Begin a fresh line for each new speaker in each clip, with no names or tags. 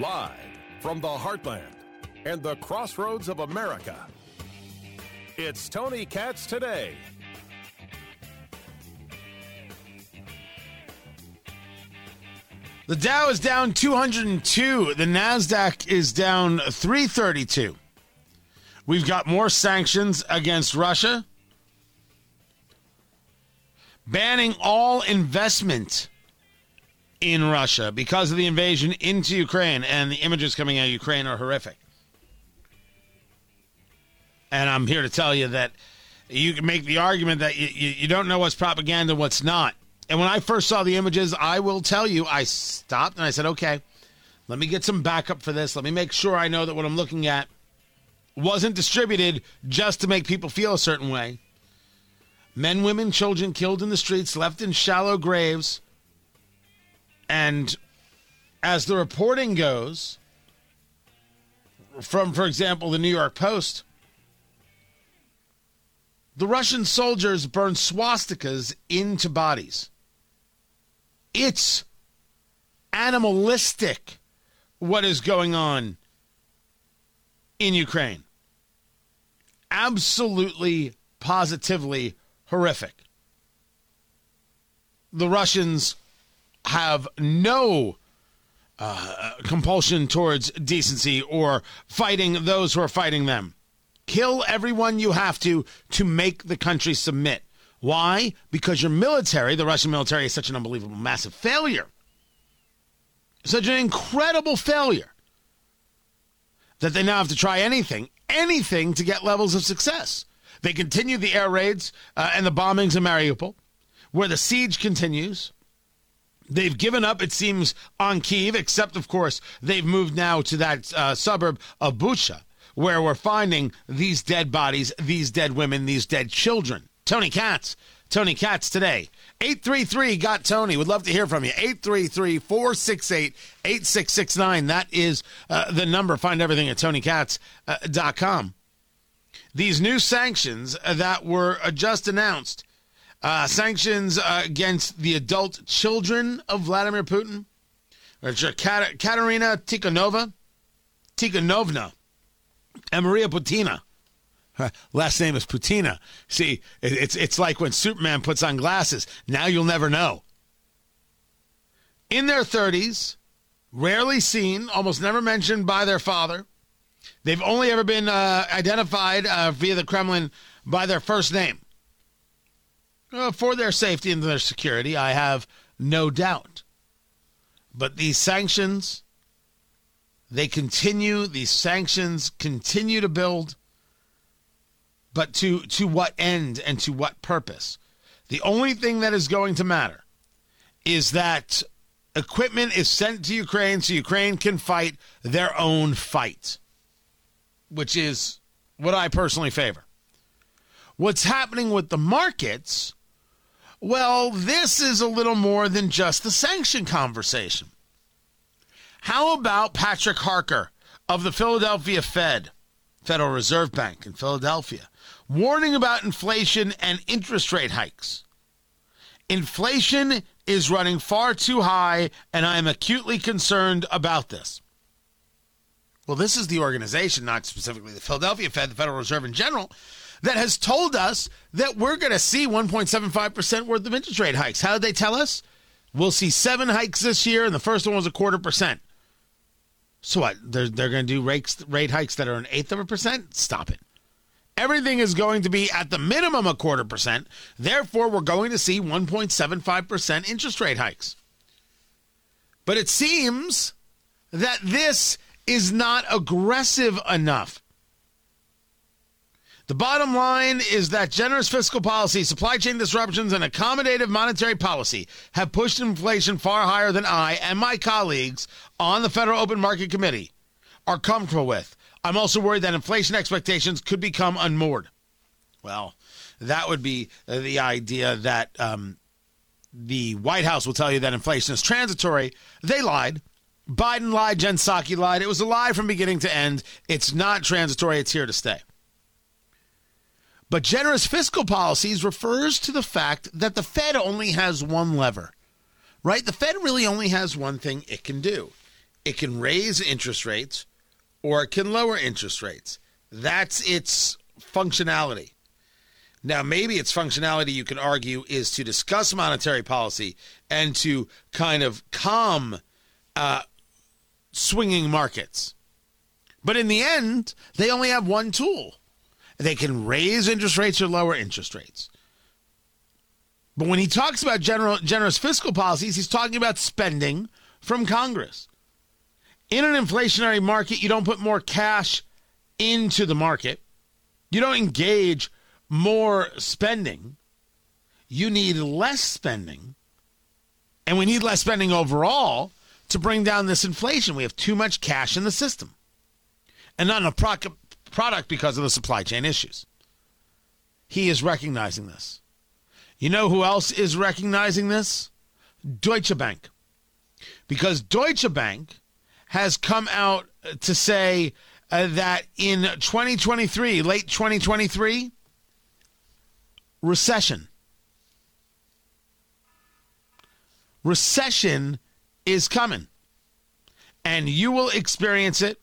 Live from the heartland and the crossroads of America, it's Tony Katz today.
The Dow is down 202. The NASDAQ is down 332. We've got more sanctions against Russia, banning all investment in Russia because of the invasion into Ukraine, and the images coming out of Ukraine are horrific. And I'm here to tell you that you can make the argument that you, you, you don't know what's propaganda, what's not. And when I first saw the images, I will tell you, I stopped and I said, okay, let me get some backup for this. Let me make sure I know that what I'm looking at wasn't distributed just to make people feel a certain way. Men, women, children killed in the streets, left in shallow graves. And as the reporting goes, from, for example, the New York Post, the Russian soldiers burned swastikas into bodies. It's animalistic what is going on in Ukraine. Absolutely, positively horrific. The Russians have no uh, compulsion towards decency or fighting those who are fighting them. Kill everyone you have to to make the country submit. Why? Because your military, the Russian military, is such an unbelievable, massive failure. Such an incredible failure that they now have to try anything, anything to get levels of success. They continue the air raids uh, and the bombings in Mariupol, where the siege continues. They've given up, it seems, on Kiev, except, of course, they've moved now to that uh, suburb of Bucha, where we're finding these dead bodies, these dead women, these dead children. Tony Katz. Tony Katz today. 833 got Tony. Would love to hear from you. 833 468 8669. That is uh, the number. Find everything at tonykatz.com. Uh, These new sanctions that were uh, just announced uh, sanctions uh, against the adult children of Vladimir Putin, Kat- Katerina Tikhonova, Tikhanovna, and Maria Putina. Last name is Putina. See, it's it's like when Superman puts on glasses. Now you'll never know. In their 30s, rarely seen, almost never mentioned by their father. They've only ever been uh, identified uh, via the Kremlin by their first name. Uh, for their safety and their security, I have no doubt. But these sanctions, they continue, these sanctions continue to build but to to what end and to what purpose? The only thing that is going to matter is that equipment is sent to Ukraine so Ukraine can fight their own fight, which is what I personally favor. What's happening with the markets? Well, this is a little more than just the sanction conversation. How about Patrick Harker of the Philadelphia Fed, Federal Reserve Bank in Philadelphia? warning about inflation and interest rate hikes. Inflation is running far too high, and I am acutely concerned about this. Well, this is the organization, not specifically the Philadelphia Fed, the Federal Reserve in general, that has told us that we're going to see 1.75% worth of interest rate hikes. How did they tell us? We'll see seven hikes this year, and the first one was a quarter percent. So what? They're, they're going to do rates, rate hikes that are an eighth of a percent? Stop it. Everything is going to be at the minimum a quarter percent. Therefore, we're going to see 1.75% interest rate hikes. But it seems that this is not aggressive enough. The bottom line is that generous fiscal policy, supply chain disruptions, and accommodative monetary policy have pushed inflation far higher than I and my colleagues on the Federal Open Market Committee are comfortable with. I'm also worried that inflation expectations could become unmoored. Well, that would be the idea that um, the White House will tell you that inflation is transitory. They lied. Biden lied. Jen Psaki lied. It was a lie from beginning to end. It's not transitory. It's here to stay. But generous fiscal policies refers to the fact that the Fed only has one lever, right? The Fed really only has one thing it can do. It can raise interest rates or it can lower interest rates. That's its functionality. Now, maybe its functionality, you can argue, is to discuss monetary policy and to kind of calm uh, swinging markets. But in the end, they only have one tool. They can raise interest rates or lower interest rates. But when he talks about general, generous fiscal policies, he's talking about spending from Congress. In an inflationary market, you don't put more cash into the market. You don't engage more spending. You need less spending. And we need less spending overall to bring down this inflation. We have too much cash in the system and not enough product because of the supply chain issues. He is recognizing this. You know who else is recognizing this? Deutsche Bank. Because Deutsche Bank has come out to say uh, that in 2023, late 2023, recession. Recession is coming. And you will experience it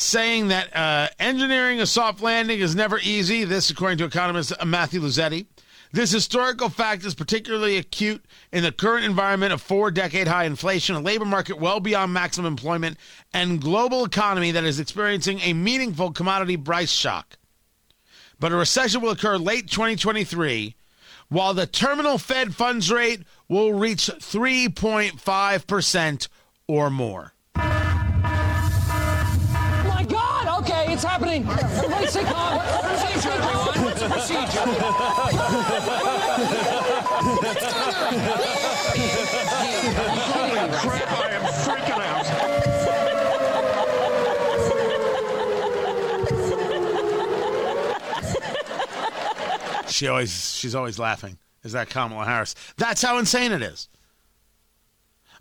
saying that uh, engineering a soft landing is never easy. This, according to economist Matthew Luzzetti. This historical fact is particularly acute in the current environment of four decade high inflation, a labor market well beyond maximum employment, and global economy that is experiencing a meaningful commodity price shock. But a recession will occur late 2023, while the terminal Fed funds rate will reach 3.5% or more.
It's happening. Stay calm. Procedure, everyone. What's procedure?
I am freaking out.
She always she's always laughing. Is that Kamala Harris? That's how insane it is.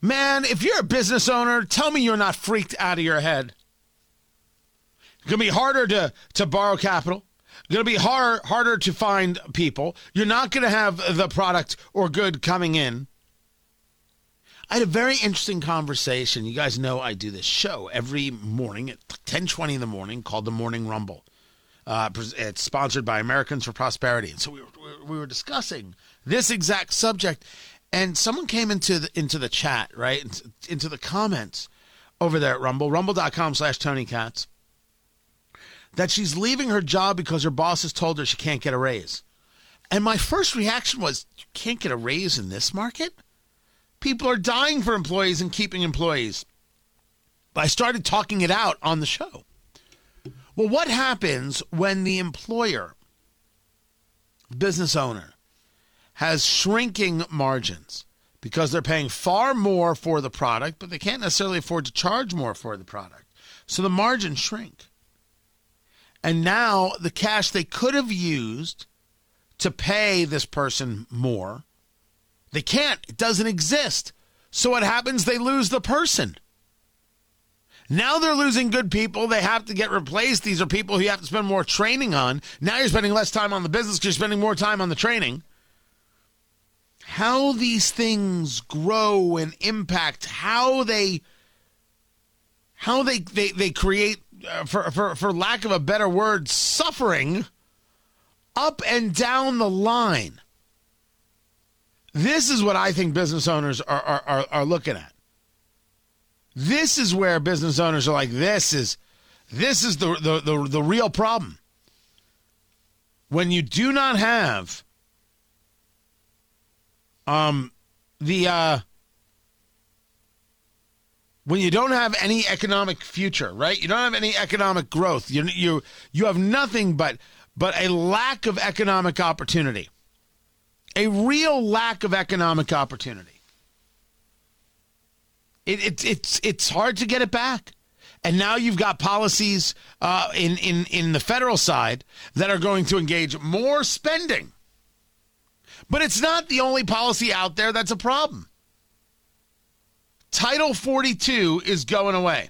Man, if you're a business owner, tell me you're not freaked out of your head. It's gonna be harder to to borrow capital. It's gonna be hard, harder to find people. You're not gonna have the product or good coming in. I had a very interesting conversation. You guys know I do this show every morning at 10:20 in the morning called the Morning Rumble. Uh, it's sponsored by Americans for Prosperity, and so we were we were discussing this exact subject, and someone came into the into the chat right into the comments over there at Rumble, rumble.com/slash Tony Katz, that she's leaving her job because her boss has told her she can't get a raise, and my first reaction was, "You can't get a raise in this market." People are dying for employees and keeping employees. But I started talking it out on the show. Well, what happens when the employer, business owner, has shrinking margins because they're paying far more for the product, but they can't necessarily afford to charge more for the product? So the margins shrink. And now the cash they could have used to pay this person more they can't. It doesn't exist. So what happens? They lose the person. Now they're losing good people. They have to get replaced. These are people who you have to spend more training on. Now you're spending less time on the business because you're spending more time on the training. How these things grow and impact how they how they they, they create uh, for, for for lack of a better word suffering up and down the line. This is what I think business owners are, are, are, are, looking at. This is where business owners are like, this is this is the, the, the, the real problem. When you do not have um the uh when you don't have any economic future, right? You don't have any economic growth. You you you have nothing but but a lack of economic opportunity a real lack of economic opportunity. It, it, it's it's hard to get it back. And now you've got policies uh, in, in, in the federal side that are going to engage more spending. But it's not the only policy out there that's a problem. Title 42 is going away.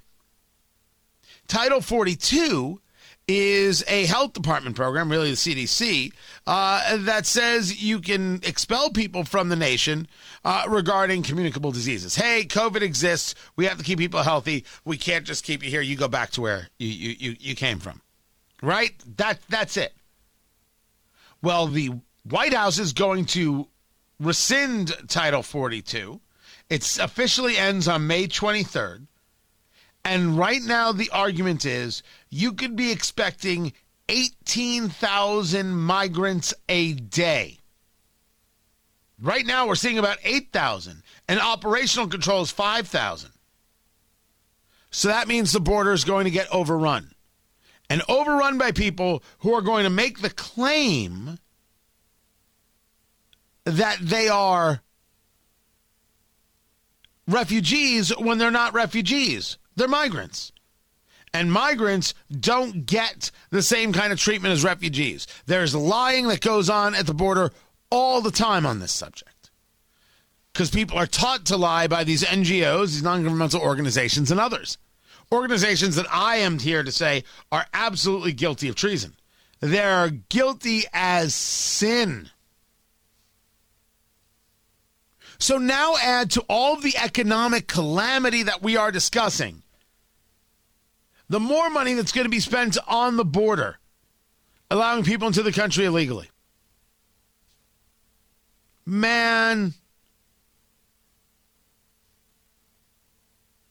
Title 42 is a health department program, really the CDC, uh, that says you can expel people from the nation uh, regarding communicable diseases. Hey, COVID exists. We have to keep people healthy. We can't just keep you here. You go back to where you, you, you, you came from. Right? That That's it. Well, the White House is going to rescind Title 42. It officially ends on May 23rd. And right now, the argument is you could be expecting 18,000 migrants a day. Right now, we're seeing about 8,000, and operational control is 5,000. So that means the border is going to get overrun. And overrun by people who are going to make the claim that they are refugees when they're not refugees. They're migrants. And migrants don't get the same kind of treatment as refugees. There's lying that goes on at the border all the time on this subject. Because people are taught to lie by these NGOs, these non governmental organizations, and others. Organizations that I am here to say are absolutely guilty of treason. They're guilty as sin. So now add to all the economic calamity that we are discussing the more money that's going to be spent on the border, allowing people into the country illegally. Man,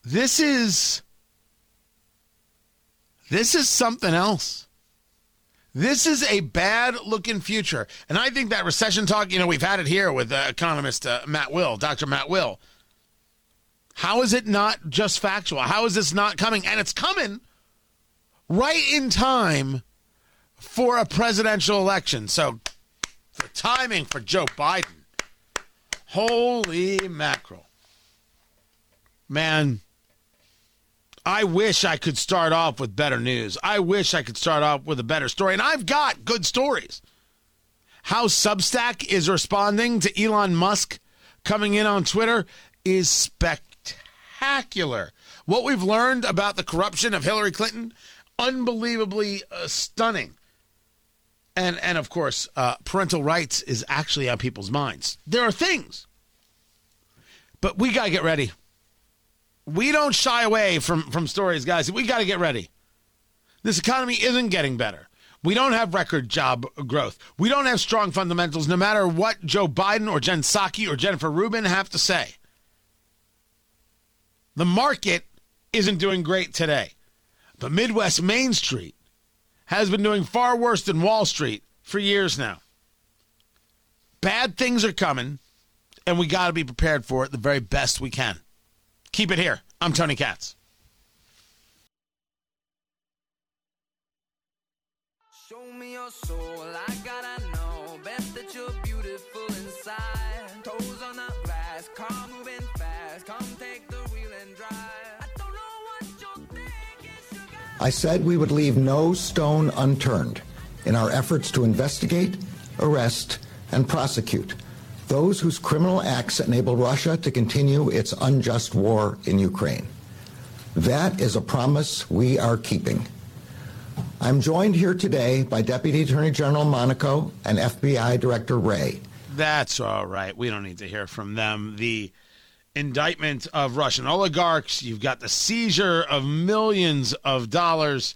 this is this is something else. This is a bad looking future. And I think that recession talk, you know, we've had it here with uh, economist uh, Matt Will, Dr. Matt Will. How is it not just factual? How is this not coming? And it's coming right in time for a presidential election. So the timing for Joe Biden. Holy mackerel. Man, I wish I could start off with better news. I wish I could start off with a better story. And I've got good stories. How Substack is responding to Elon Musk coming in on Twitter is spectacular. What we've learned about the corruption of Hillary Clinton unbelievably uh, stunning. And and of course, uh, parental rights is actually on people's minds. There are things, but we gotta get ready. We don't shy away from from stories, guys. We gotta get ready. This economy isn't getting better. We don't have record job growth. We don't have strong fundamentals, no matter what Joe Biden or Jen Psaki or Jennifer Rubin have to say. The market isn't doing great today. But Midwest Main Street has been doing far worse than Wall Street for years now. Bad things are coming, and we got to be prepared for it the very best we can. Keep it here. I'm Tony Katz. Show me your soul. I gotta know best that you're beautiful inside. Toes on the glass, car moving fast. Come take the wheel and drive.
I said we would leave no stone unturned in our efforts to investigate, arrest, and prosecute those whose criminal acts enable Russia to continue its unjust war in Ukraine. That is a promise we are keeping. I'm joined here today by Deputy Attorney General Monaco and FBI Director Wray.
That's all right. We don't need to hear from them. The indictment of Russian oligarchs. You've got the seizure of millions of dollars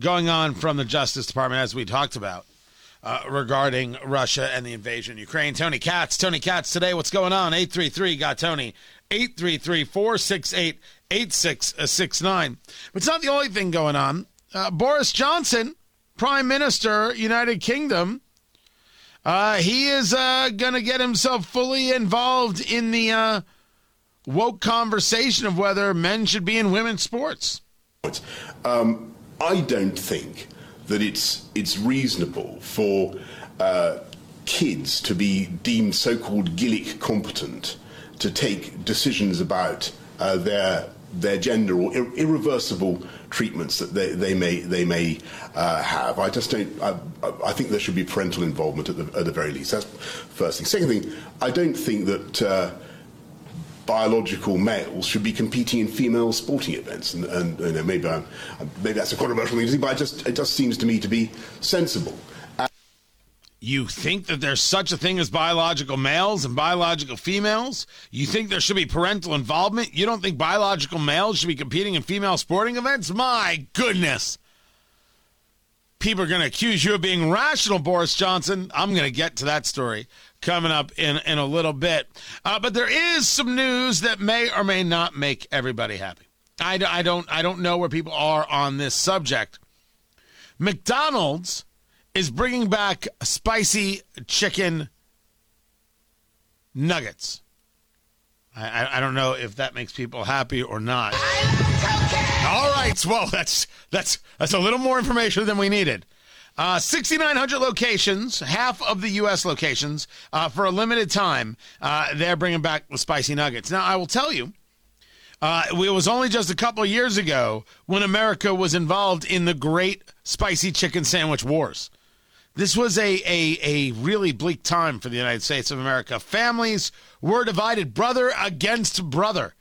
going on from the Justice Department, as we talked about, uh, regarding Russia and the invasion of Ukraine. Tony Katz, Tony Katz today. What's going on? 833 got Tony. 833 468 8669. But it's not the only thing going on. Uh, Boris Johnson, Prime Minister, United Kingdom, uh, he is uh, going to get himself fully involved in the uh, woke conversation of whether men should be in women's sports?
Um, I don't think that it's it's reasonable for uh, kids to be deemed so-called Gillick competent to take decisions about uh, their their gender or ir- irreversible treatments that they, they may they may uh, have. I just don't. I, I, think there should be parental involvement at the, at the very least. That's first thing. Second thing, I don't think that uh, biological males should be competing in female sporting events. And, and you know, maybe, I'm, maybe that's a controversial thing to say, but it just, it just seems to me to be sensible.
You think that there's such a thing as biological males and biological females? You think there should be parental involvement? You don't think biological males should be competing in female sporting events? My goodness. People are going to accuse you of being rational, Boris Johnson. I'm going to get to that story coming up in, in a little bit. Uh, but there is some news that may or may not make everybody happy. I, I, don't, I don't know where people are on this subject. McDonald's is bringing back spicy chicken nuggets. I, I, don't know if that makes people happy or not. All right, well, that's that's that's a little more information than we needed. Uh, 6,900 locations, half of the U.S. locations, uh, for a limited time. Uh, they're bringing back the spicy nuggets. Now, I will tell you, uh, it was only just a couple of years ago when America was involved in the great spicy chicken sandwich wars. This was a, a, a really bleak time for the United States of America. Families were divided, brother against brother.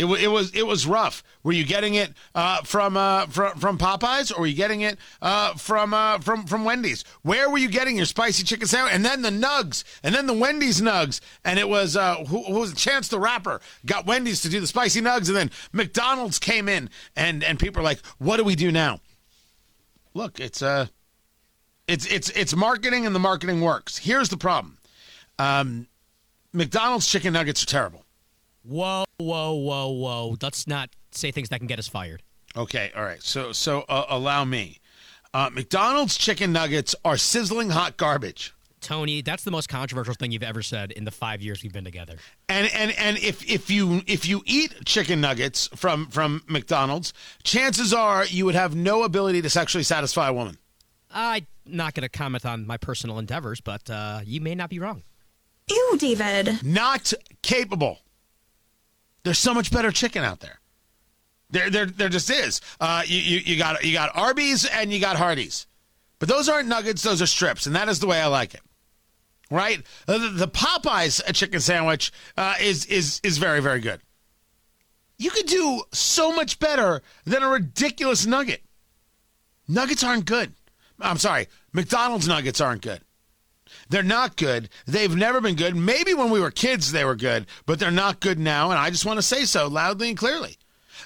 It, w- it was it was rough. Were you getting it uh, from uh, from from Popeyes, or were you getting it uh, from uh, from from Wendy's? Where were you getting your spicy chicken sandwich? And then the Nugs, and then the Wendy's Nugs, and it was uh, who, who was Chance the Rapper got Wendy's to do the spicy Nugs, and then McDonald's came in, and and people are like, what do we do now? Look, it's uh it's it's it's marketing, and the marketing works. Here's the problem: um, McDonald's chicken nuggets are terrible.
Whoa, whoa, whoa, whoa! Let's not say things that can get us fired.
Okay, all right. So so uh, allow me. Uh, McDonald's chicken nuggets are sizzling hot garbage.
Tony, that's the most controversial thing you've ever said in the five years we've been together.
And and and if if you if you eat chicken nuggets from from McDonald's, chances are you would have no ability to sexually satisfy a woman.
I'm not going to comment on my personal endeavors, but uh, you may not be wrong.
Ew, David.
Not capable. There's so much better chicken out there. There, there, there just is. Uh, you, you, you got you got Arby's and you got Hardee's, but those aren't nuggets; those are strips, and that is the way I like it. Right? The, the Popeyes chicken sandwich uh, is is is very very good. You could do so much better than a ridiculous nugget. Nuggets aren't good. I'm sorry, McDonald's nuggets aren't good. They're not good. They've never been good. Maybe when we were kids they were good, but they're not good now, and I just want to say so loudly and clearly.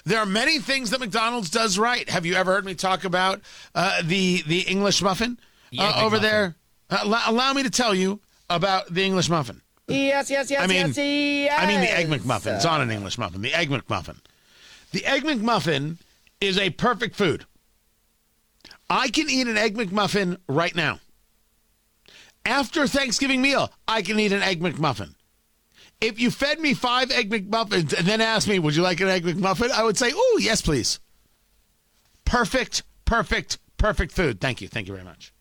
There are many things that McDonald's does right. Have you ever heard me talk about uh, the the English muffin uh, over
muffin.
there? Uh, allow, allow me to tell you about the English muffin.
Yes, yes, yes,
I mean,
yes, yes.
I mean the Egg McMuffin. It's not an English muffin. The Egg McMuffin. The Egg McMuffin is a perfect food. I can eat an Egg McMuffin right now. After Thanksgiving meal, I can eat an Egg McMuffin. If you fed me five Egg McMuffins and then asked me, would you like an Egg McMuffin? I would say, oh, yes, please. Perfect, perfect, perfect food. Thank you. Thank you very much.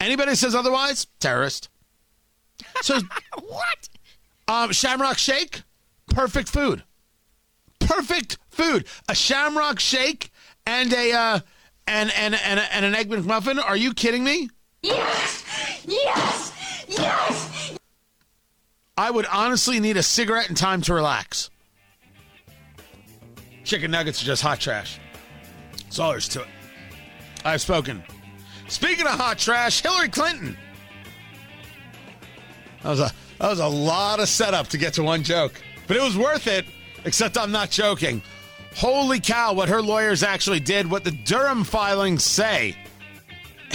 Anybody says otherwise, terrorist. So,
What?
um, Shamrock Shake, perfect food. Perfect food. A Shamrock Shake and a uh, and and and, and an egg McMuffin. Are you kidding me?
Yes! Yes! Yes!
I would honestly need a cigarette and time to relax. Chicken nuggets are just hot trash. That's all there's to it. I've spoken. Speaking of hot trash, Hillary Clinton. That was a that was a lot of setup to get to one joke, but it was worth it. Except I'm not joking. Holy cow! What her lawyers actually did, what the Durham filings say,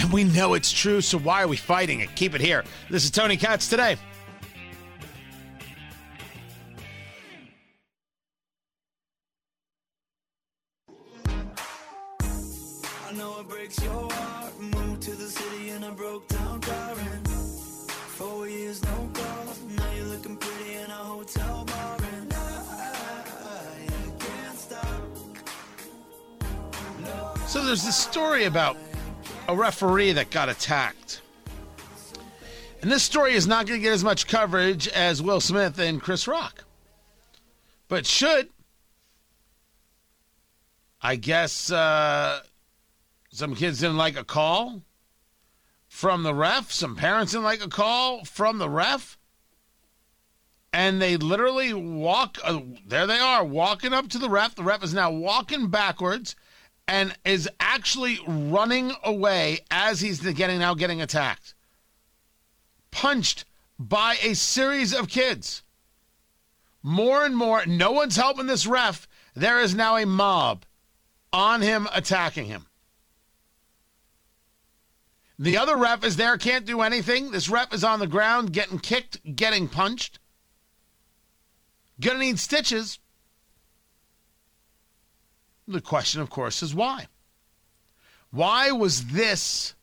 and we know it's true. So why are we fighting it? Keep it here. This is Tony Katz today.
I know it breaks your heart. Moved to the city in a broke down car. Four years, no calls. Now you're looking pretty in a hotel bar. And I, I can't stop.
So there's this story about a referee that got attacked. And this story is not going to get as much coverage as Will Smith and Chris Rock. But should. I guess uh, some kids didn't like a call from the ref. Some parents didn't like a call from the ref. and they literally walk. Uh, there they are, walking up to the ref. The ref is now walking backwards, and is actually running away as he's getting now getting attacked, punched by a series of kids. More and more, no one's helping this ref. There is now a mob on him attacking him. The other ref is there, can't do anything. This ref is on the ground, getting kicked, getting punched. Gonna need stitches. The question, of course, is why? Why was this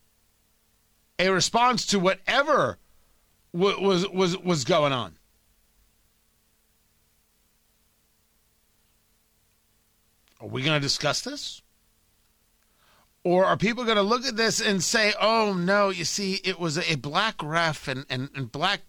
a response to whatever w- was was was going on? Are we going to discuss this? Or are people going to look at this and say, oh, no, you see, it was a black ref and, and, and black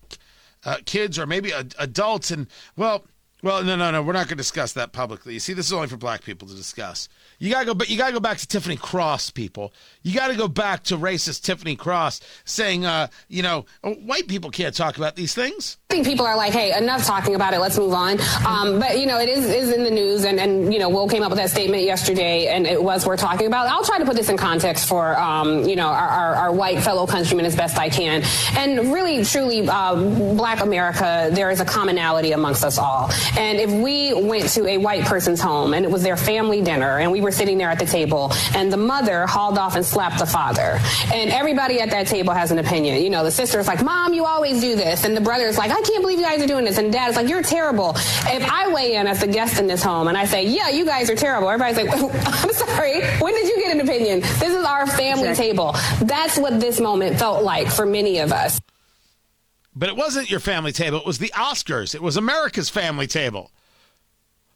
uh, kids or maybe a, adults? And, well, well, no, no, no. We're not going to discuss that publicly. You see, this is only for black people to discuss. You gotta go, but you gotta go back to Tiffany Cross, people. You gotta go back to racist Tiffany Cross saying, uh, you know, white people can't talk about these things.
I think people are like, hey, enough talking about it. Let's move on. Um, but you know, it is is in the news, and and you know, Will came up with that statement yesterday, and it was worth talking about. I'll try to put this in context for um, you know our, our, our, white fellow countrymen as best I can, and really, truly, uh, Black America, there is a commonality amongst us all. And if we went to a white person's home and it was their family dinner, and we were sitting there at the table, and the mother hauled off and slapped the father. And everybody at that table has an opinion. You know, the sister's like, Mom, you always do this. And the brother's like, I can't believe you guys are doing this. And dad's like, You're terrible. If I weigh in as the guest in this home and I say, Yeah, you guys are terrible, everybody's like, I'm sorry. When did you get an opinion? This is our family table. That's what this moment felt like for many of us.
But it wasn't your family table. It was the Oscars. It was America's family table.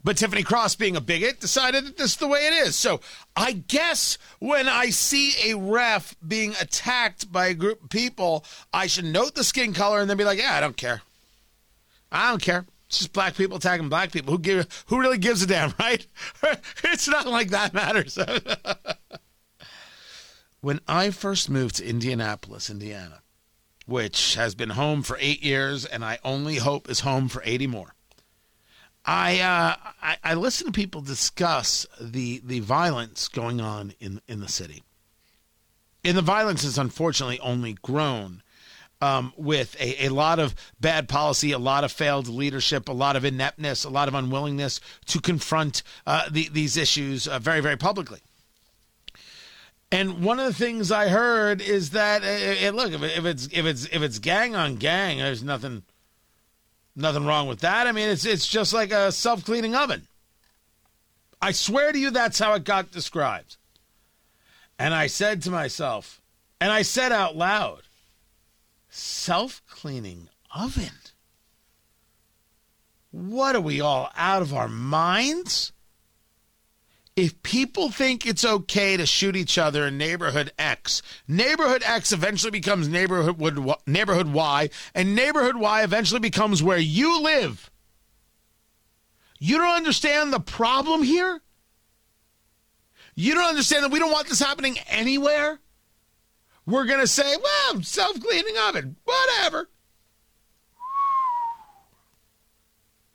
But Tiffany Cross, being a bigot, decided that this is the way it is. So I guess when I see a ref being attacked by a group of people, I should note the skin color and then be like, yeah, I don't care. I don't care. It's just black people attacking black people. Who give? Who really gives a damn, right? it's not like that matters. when I first moved to Indianapolis, Indiana, which has been home for eight years, and I only hope is home for 80 more. I, uh, I I listen to people discuss the the violence going on in in the city, and the violence has unfortunately only grown. Um, with a, a lot of bad policy, a lot of failed leadership, a lot of ineptness, a lot of unwillingness to confront uh, the, these issues uh, very, very publicly. And one of the things I heard is that, uh, uh look, if, if it's if it's if it's gang on gang, there's nothing Nothing wrong with that. I mean, it's it's just like a self cleaning oven. I swear to you, that's how it got described. And I said to myself, and I said out loud, self cleaning oven. What are we all out of our minds? If people think it's okay to shoot each other in neighborhood X, neighborhood X eventually becomes neighborhood neighborhood Y, and neighborhood Y eventually becomes where you live. You don't understand the problem here? You don't understand that we don't want this happening anywhere? We're going to say, well, self cleaning oven, whatever.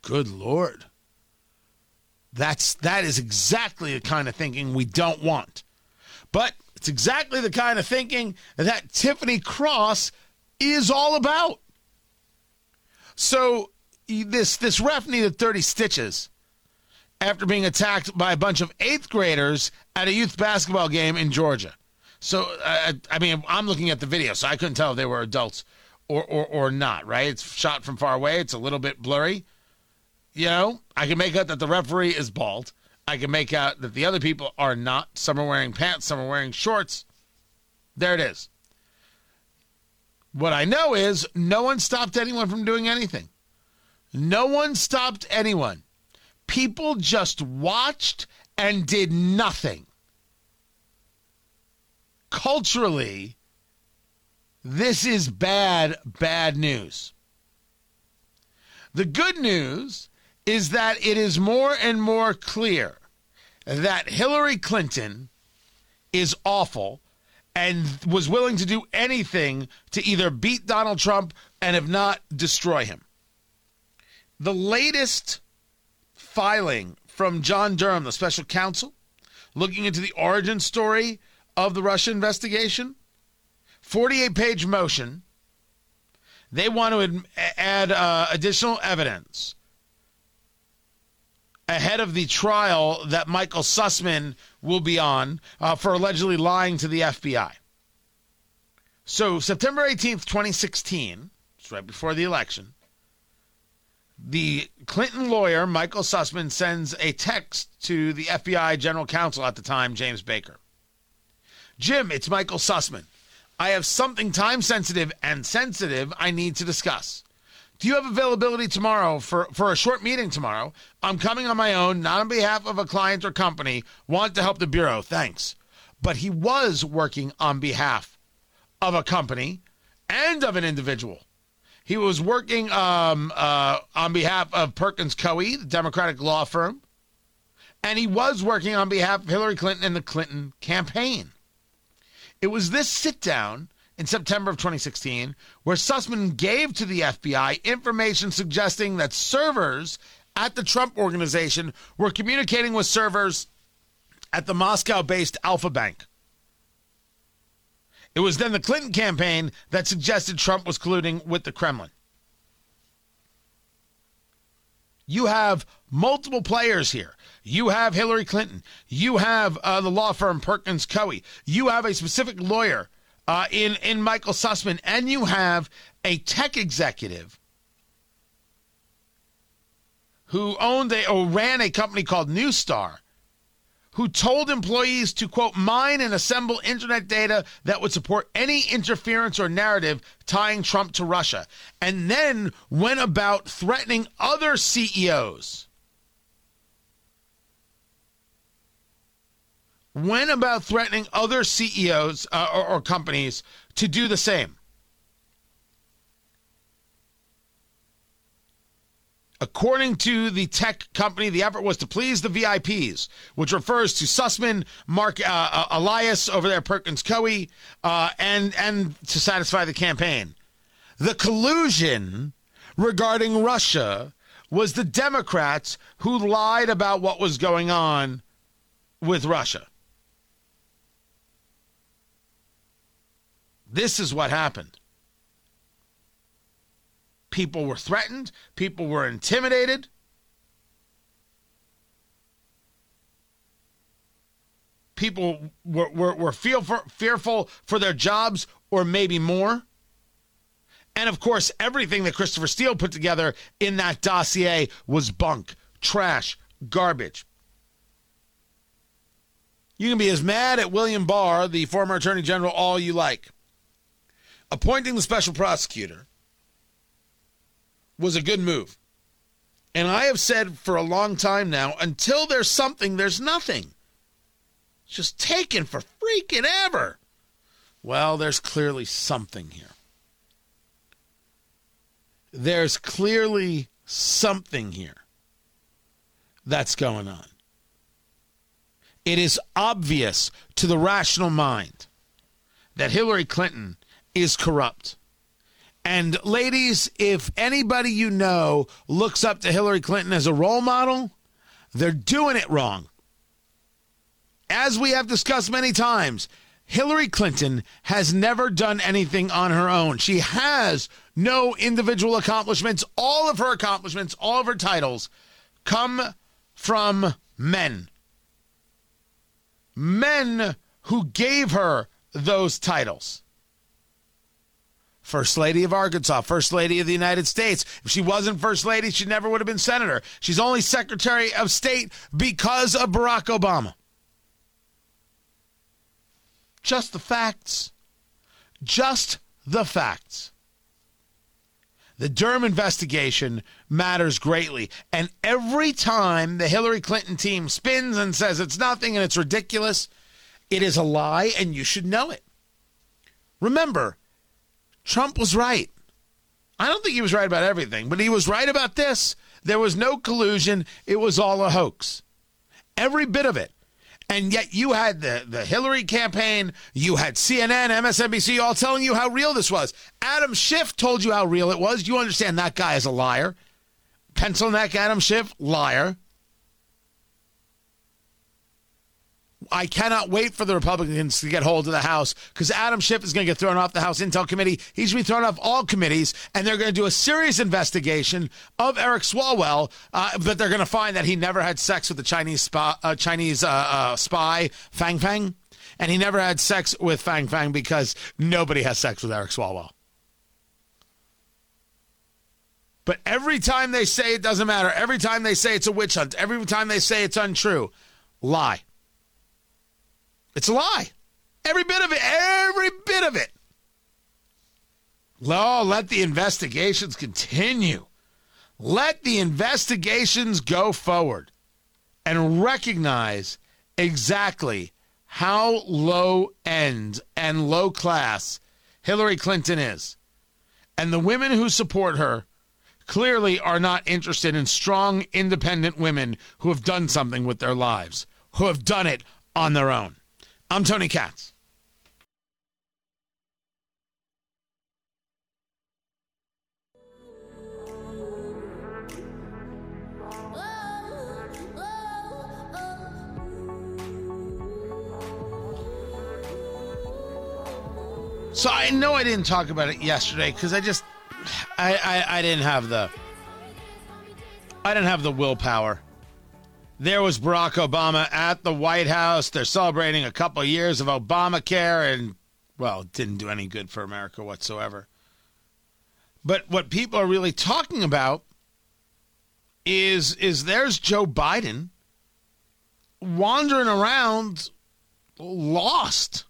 Good Lord. That's that is exactly the kind of thinking we don't want. But it's exactly the kind of thinking that Tiffany Cross is all about. So this this ref needed 30 stitches after being attacked by a bunch of eighth graders at a youth basketball game in Georgia. So uh, I mean, I'm looking at the video, so I couldn't tell if they were adults or, or or not. Right? It's shot from far away. It's a little bit blurry. You know, I can make out that the referee is bald. I can make out that the other people are not. Some are wearing pants, some are wearing shorts. There it is. What I know is no one stopped anyone from doing anything. No one stopped anyone. People just watched and did nothing. Culturally, this is bad, bad news. The good news is that it is more and more clear that Hillary Clinton is awful and was willing to do anything to either beat Donald Trump and if not destroy him. The latest filing from John Durham, the special counsel, looking into the origin story of the Russia investigation, 48 page motion. They want to add uh, additional evidence ahead of the trial that Michael Sussmann will be on uh, for allegedly lying to the FBI. So, September 18th, 2016, it's right before the election, the Clinton lawyer, Michael Sussmann, sends a text to the FBI general counsel at the time, James Baker. Jim, it's Michael Sussmann. I have something time sensitive and sensitive I need to discuss. Do you have availability tomorrow for, for a short meeting tomorrow? I'm coming on my own, not on behalf of a client or company. Want to help the Bureau. Thanks. But he was working on behalf of a company and of an individual. He was working um, uh, on behalf of Perkins Coie, the Democratic law firm, and he was working on behalf of Hillary Clinton and the Clinton campaign. It was this sit down in September of 2016 where Sussmann gave to the FBI information suggesting that servers at the Trump organization were communicating with servers at the Moscow based Alfa Bank. It was then the Clinton campaign that suggested Trump was colluding with the Kremlin. You have multiple players here. You have Hillary Clinton. You have uh, the law firm Perkins Coie. You have a specific lawyer uh, in in Michael Sussmann, and you have a tech executive who owned a or ran a company called Neustar who told employees to, quote, mine and assemble internet data that would support any interference or narrative tying Trump to Russia, and then went about threatening other CEOs. Went about threatening other CEOs uh, or, or companies to do the same. According to the tech company, the effort was to please the VIPs, which refers to Sussmann, Marc uh, uh, Elias over there, Perkins Coie, uh, and and to satisfy the campaign. The collusion regarding Russia was the Democrats who lied about what was going on with Russia. This is what happened. People were threatened, people were intimidated. People were, were, were for, fearful for their jobs or maybe more. And of course, everything that Christopher Steele put together in that dossier was bunk, trash, garbage. You can be as mad at William Barr, the former Attorney General, all you like. Appointing the special prosecutor was a good move. And I have said for a long time now until there's something, there's nothing. It's just taken for freaking ever. Well, there's clearly something here. There's clearly something here that's going on. It is obvious to the rational mind that Hillary Clinton is corrupt. And ladies, if anybody you know looks up to Hillary Clinton as a role model, they're doing it wrong. As we have discussed many times, Hillary Clinton has never done anything on her own. She has no individual accomplishments. All of her accomplishments, all of her titles come from men. Men who gave her those titles. First Lady of Arkansas, First Lady of the United States. If she wasn't First Lady, she never would have been Senator. She's only Secretary of State because of Barack Obama. Just the facts. Just the facts. The Durham investigation matters greatly. And every time the Hillary Clinton team spins and says it's nothing and it's ridiculous, it is a lie and you should know it. Remember, Trump was right. I don't think he was right about everything, but he was right about this. There was no collusion, it was all a hoax. Every bit of it. And yet you had the, the Hillary campaign, you had CNN, MSNBC all telling you how real this was. Adam Schiff told you how real it was. You understand that guy is a liar. Pencil neck Adam Schiff, liar. I cannot wait for the Republicans to get hold of the House because Adam Schiff is going to get thrown off the House Intel Committee. He's going to be thrown off all committees, and they're going to do a serious investigation of Eric Swalwell. Uh, but they're going to find that he never had sex with the Chinese spy, uh, Chinese uh, spy Fang Fang, and he never had sex with Fang Fang because nobody has sex with Eric Swalwell. But every time they say it doesn't matter, every time they say it's a witch hunt, every time they say it's untrue, lie. It's a lie. Every bit of it. Every bit of it. Oh, let the investigations continue. Let the investigations go forward and recognize exactly how low end and low class Hillary Clinton is. And the women who support her clearly are not interested in strong, independent women who have done something with their lives, who have done it on their own. I'm Tony Katz. So I know I didn't talk about it yesterday because I just I, I I didn't have the I didn't have the willpower. There was Barack Obama at the White House. They're celebrating a couple of years of Obamacare, and well, it didn't do any good for America whatsoever. But what people are really talking about is is there's Joe Biden wandering around lost.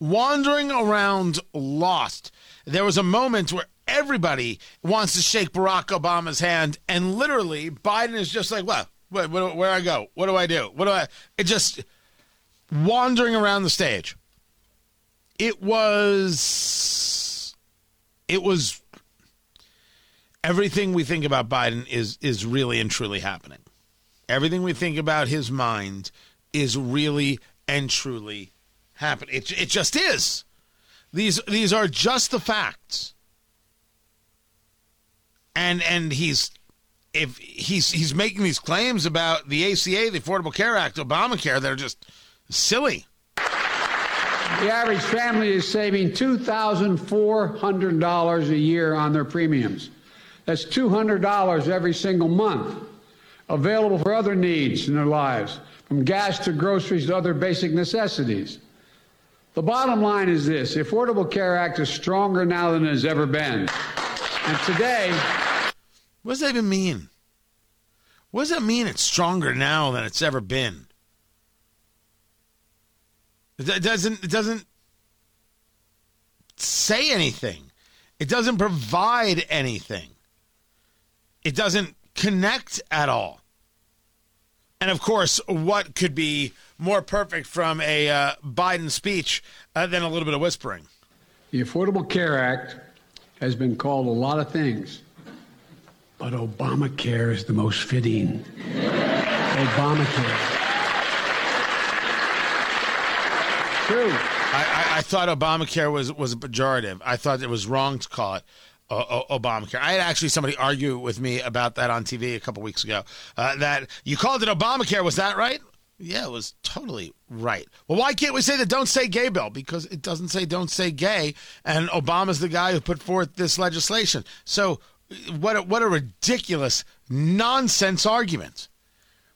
Wandering around lost. There was a moment where everybody wants to shake Barack Obama's hand, and literally Biden is just like, "What? Where, where, where I go? What do I do? What do I?" It just wandering around the stage. It was. It was. Everything we think about Biden is is really and truly happening. Everything we think about his mind is really and truly happening. It it just is. These these are just the facts. And and he's if he's he's making these claims about the ACA, the Affordable Care Act, Obamacare, they're just silly.
The average family is saving $2,400 a year on their premiums. That's $200 every single month, available for other needs in their lives, from gas to groceries to other basic necessities. The bottom line is this the Affordable Care Act is stronger now than it has ever been. And today,
What does that even mean? What does that mean it's stronger now than it's ever been? It doesn't it doesn't say anything. It doesn't provide anything. It doesn't connect at all. And of course, what could be more perfect from a uh, Biden speech uh, than a little bit of whispering?
the Affordable Care Act has been called a lot of things, but Obamacare is the most fitting. Obamacare. True.
I, I, I thought Obamacare was was pejorative. I thought it was wrong to call it uh, O- Obamacare. I had actually somebody argue with me about that on TV a couple weeks ago. Uh, that you called it Obamacare. Was that right? Yeah, it was totally right. Well, why can't we say the "Don't Say Gay" bill? Because it doesn't say "Don't Say Gay," and Obama's the guy who put forth this legislation. So, what a, what a ridiculous nonsense argument.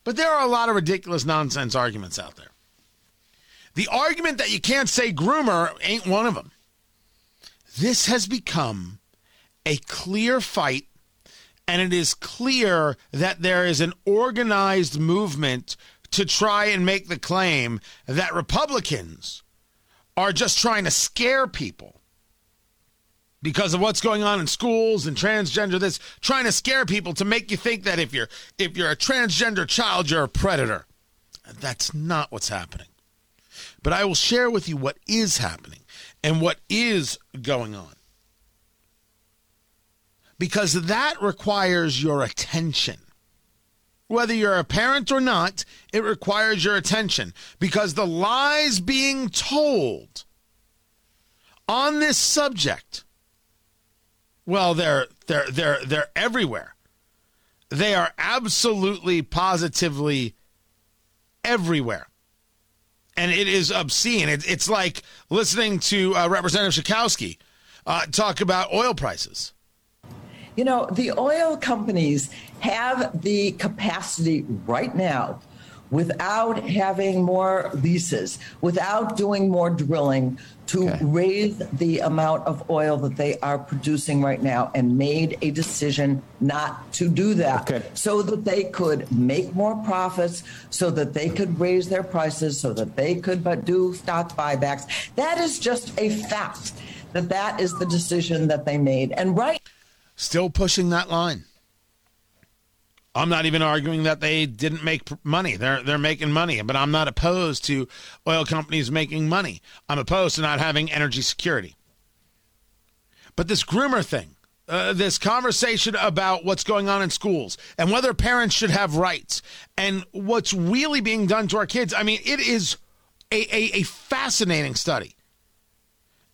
But there are a lot of ridiculous nonsense arguments out there. The argument that you can't say groomer ain't one of them. This has become a clear fight, and it is clear that there is an organized movement to try and make the claim that Republicans are just trying to scare people because of what's going on in schools and transgender this trying to scare people to make you think that if you're if you're a transgender child you're a predator that's not what's happening but I will share with you what is happening and what is going on. Because that requires your attention. Whether you're a parent or not, it requires your attention because the lies being told on this subject well they're they're they're they're everywhere. They are absolutely, positively everywhere. And it is obscene. It, it's like listening to uh, Representative Schakowsky uh, talk about oil prices.
You know, the oil companies have the capacity right now without having more leases, without doing more drilling to raise the amount of oil that they are producing right now and made a decision not to do that so that they could make more profits, so that they could raise their prices, so that they could but do stock buybacks. That is just a fact that that is the decision that they made. And right
Still pushing that line. I'm not even arguing that they didn't make money. They're they're making money, but I'm not opposed to oil companies making money. I'm opposed to not having energy security. But this groomer thing, uh, this conversation about what's going on in schools and whether parents should have rights and what's really being done to our kids. I mean, it is a, a, a fascinating study.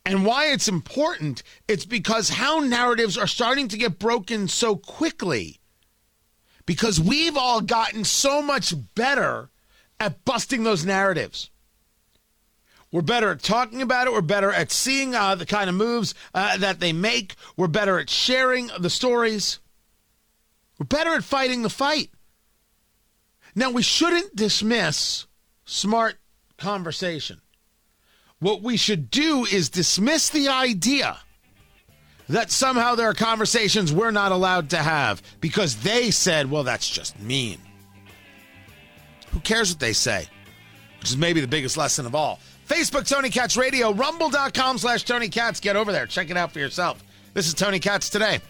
And why it's important, it's because how narratives are starting to get broken so quickly because we've all gotten so much better at busting those narratives. We're better at talking about it. We're better at seeing uh, the kind of moves uh, that they make. We're better at sharing the stories. We're better at fighting the fight. Now, we shouldn't dismiss smart conversation. What we should do is dismiss the idea that somehow there are conversations we're not allowed to have because they said, well, that's just mean. Who cares what they say? Which is maybe the biggest lesson of all. Facebook, Tony Katz Radio, rumble.com slash Tony Katz. Get over there. Check it out for yourself. This is Tony Katz today.